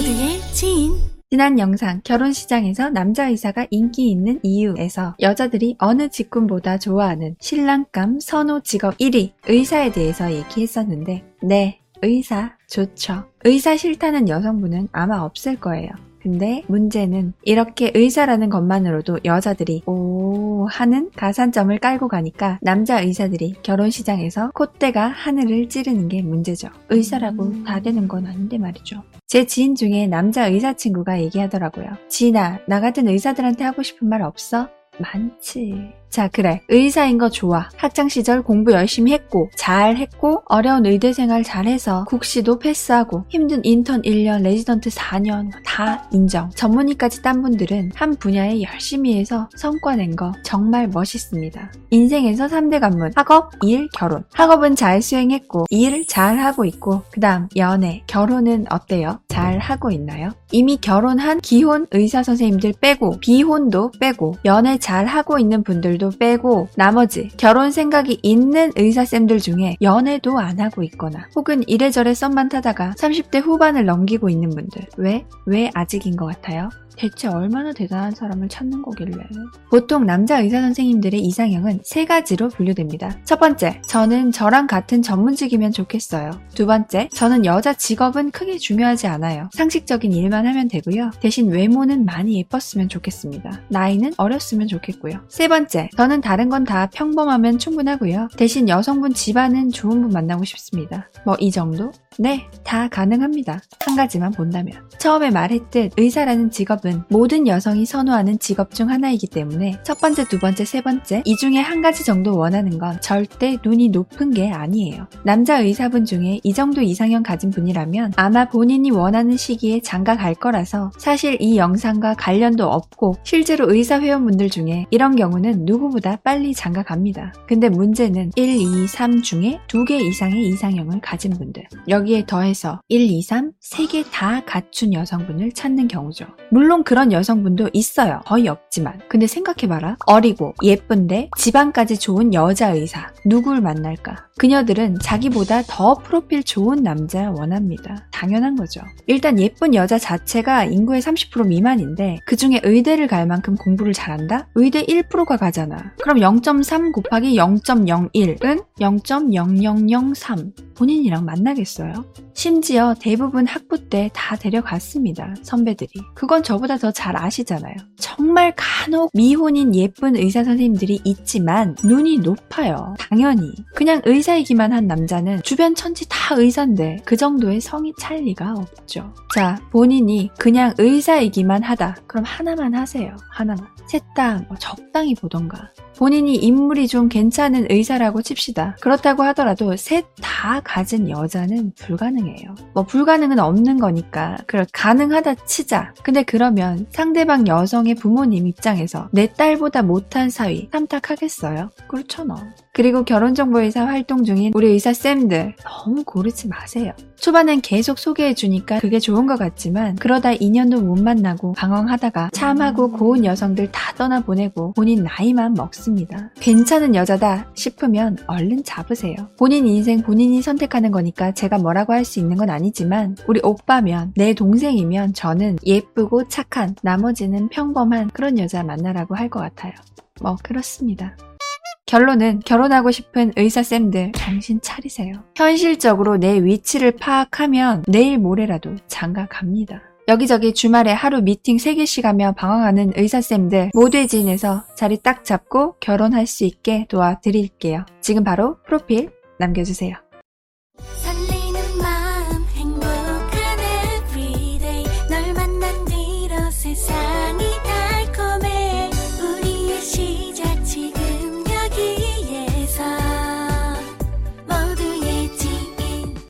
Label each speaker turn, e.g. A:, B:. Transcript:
A: 모두의 지인.
B: 지난 영상 결혼 시장에서 남자 의사가 인기 있는 이유에서 여자들이 어느 직군보다 좋아하는 신랑감 선호 직업 1위 의사에 대해서 얘기했었는데 네 의사 좋죠. 의사 싫다는 여성분은 아마 없을 거예요. 근데 문제는 이렇게 의사라는 것만으로도 여자들이 오 하는 가산점을 깔고 가니까 남자 의사들이 결혼 시장에서 콧대가 하늘을 찌르는 게 문제죠. 의사라고 다 되는 건 아닌데 말이죠. 제 지인 중에 남자 의사 친구가 얘기하더라고요. 지인아, 나 같은 의사들한테 하고 싶은 말 없어? 많지. 자, 그래. 의사인 거 좋아. 학창시절 공부 열심히 했고, 잘 했고, 어려운 의대 생활 잘해서 국시도 패스하고, 힘든 인턴 1년, 레지던트 4년, 다 인정. 전문의까지 딴 분들은 한 분야에 열심히 해서 성과 낸 거 정말 멋있습니다. 인생에서 3대 관문, 학업, 일, 결혼. 학업은 잘 수행했고, 일 잘 하고 있고, 그 다음 연애, 결혼은 어때요? 잘 하고 있나요? 이미 결혼한 기혼 의사 선생님들 빼고, 비혼도 빼고, 연애 잘 하고 있는 분들 도 빼고 나머지 결혼 생각이 있는 의사쌤들 중에 연애도 안 하고 있거나 혹은 이래저래 썸만 타다가 30대 후반을 넘기고 있는 분들 왜? 왜 아직인 것 같아요? 대체 얼마나 대단한 사람을 찾는 거길래. 보통 남자 의사 선생님들의 이상형은 세 가지로 분류됩니다. 첫 번째, 저는 저랑 같은 전문직이면 좋겠어요. 두 번째, 저는 여자 직업은 크게 중요하지 않아요. 상식적인 일만 하면 되고요. 대신 외모는 많이 예뻤으면 좋겠습니다. 나이는 어렸으면 좋겠고요. 세 번째, 저는 다른 건 다 평범하면 충분하고요. 대신 여성분 집안은 좋은 분 만나고 싶습니다. 뭐 이 정도? 네, 다 가능합니다. 한 가지만 본다면. 처음에 말했듯 의사라는 직업은 모든 여성이 선호하는 직업 중 하나이기 때문에 첫 번째, 두 번째, 세 번째 이 중에 한 가지 정도 원하는 건 절대 눈이 높은 게 아니에요. 남자 의사분 중에 이 정도 이상형 가진 분이라면 아마 본인이 원하는 시기에 장가 갈 거라서 사실 이 영상과 관련도 없고 실제로 의사 회원분들 중에 이런 경우는 누구보다 빨리 장가 갑니다. 근데 문제는 1, 2, 3 중에 2개 이상의 이상형을 가진 분들. 여기 에 더해서 1, 2, 3, 3개 다 갖춘 여성분을 찾는 경우죠. 물론 그런 여성분도 있어요. 거의 없지만. 근데 생각해봐라. 어리고 예쁜데 지방까지 좋은 여자 의사. 누굴 만날까? 그녀들은 자기보다 더 프로필 좋은 남자 원합니다. 당연한 거죠. 일단 예쁜 여자 자체가 인구의 30% 미만인데 그 중에 의대를 갈 만큼 공부를 잘한다? 의대 1%가 가잖아. 그럼 0.3 곱하기 0.01은 0.0003. 본인이랑 만나겠어요? 심지어 대부분 학부 때 다 데려갔습니다. 선배들이. 그건 저보다 더 잘 아시잖아요. 정말 간혹 미혼인 예쁜 의사 선생님들이 있지만 눈이 높아요. 당연히. 그냥 의사이기만 한 남자는 주변 천지 다 의사인데 그 정도의 성이 찰 리가 없죠. 자, 본인이 그냥 의사이기만 하다. 그럼 하나만 하세요. 하나만. 셋다 뭐 적당히 보던가. 본인이 인물이 좀 괜찮은 의사라고 칩시다. 그렇다고 하더라도 셋 다 가진 여자는 불가능해요. 뭐 불가능은 없는 거니까 그걸 가능하다 치자. 근데 그러면 상대방 여성의 부모님 입장에서 내 딸보다 못한 사위 탐탁하겠어요? 그렇잖아. 그리고 결혼정보회사 활동 중인 우리 의사쌤들 너무 고르지 마세요. 초반엔 계속 소개해주니까 그게 좋은 것 같지만 그러다 2년도 못 만나고 방황하다가 참하고 고운 여성들 다 떠나보내고 본인 나이만 먹습니다. 괜찮은 여자다 싶으면 얼른 잡으세요. 본인 인생 본인이 선택하는 거니까 제가 뭐라고 할 수 있는 건 아니지만 우리 오빠면 내 동생이면 저는 예쁘고 착한 나머지는 평범한 그런 여자 만나라고 할 것 같아요. 뭐 그렇습니다. 결론은 결혼하고 싶은 의사쌤들 정신 차리세요. 현실적으로 내 위치를 파악하면 내일 모레라도 장가 갑니다. 여기저기 주말에 하루 미팅 3개씩 하며 방황하는 의사쌤들 모두의 지인에서 자리 딱 잡고 결혼할 수 있게 도와드릴게요. 지금 바로 프로필 남겨주세요.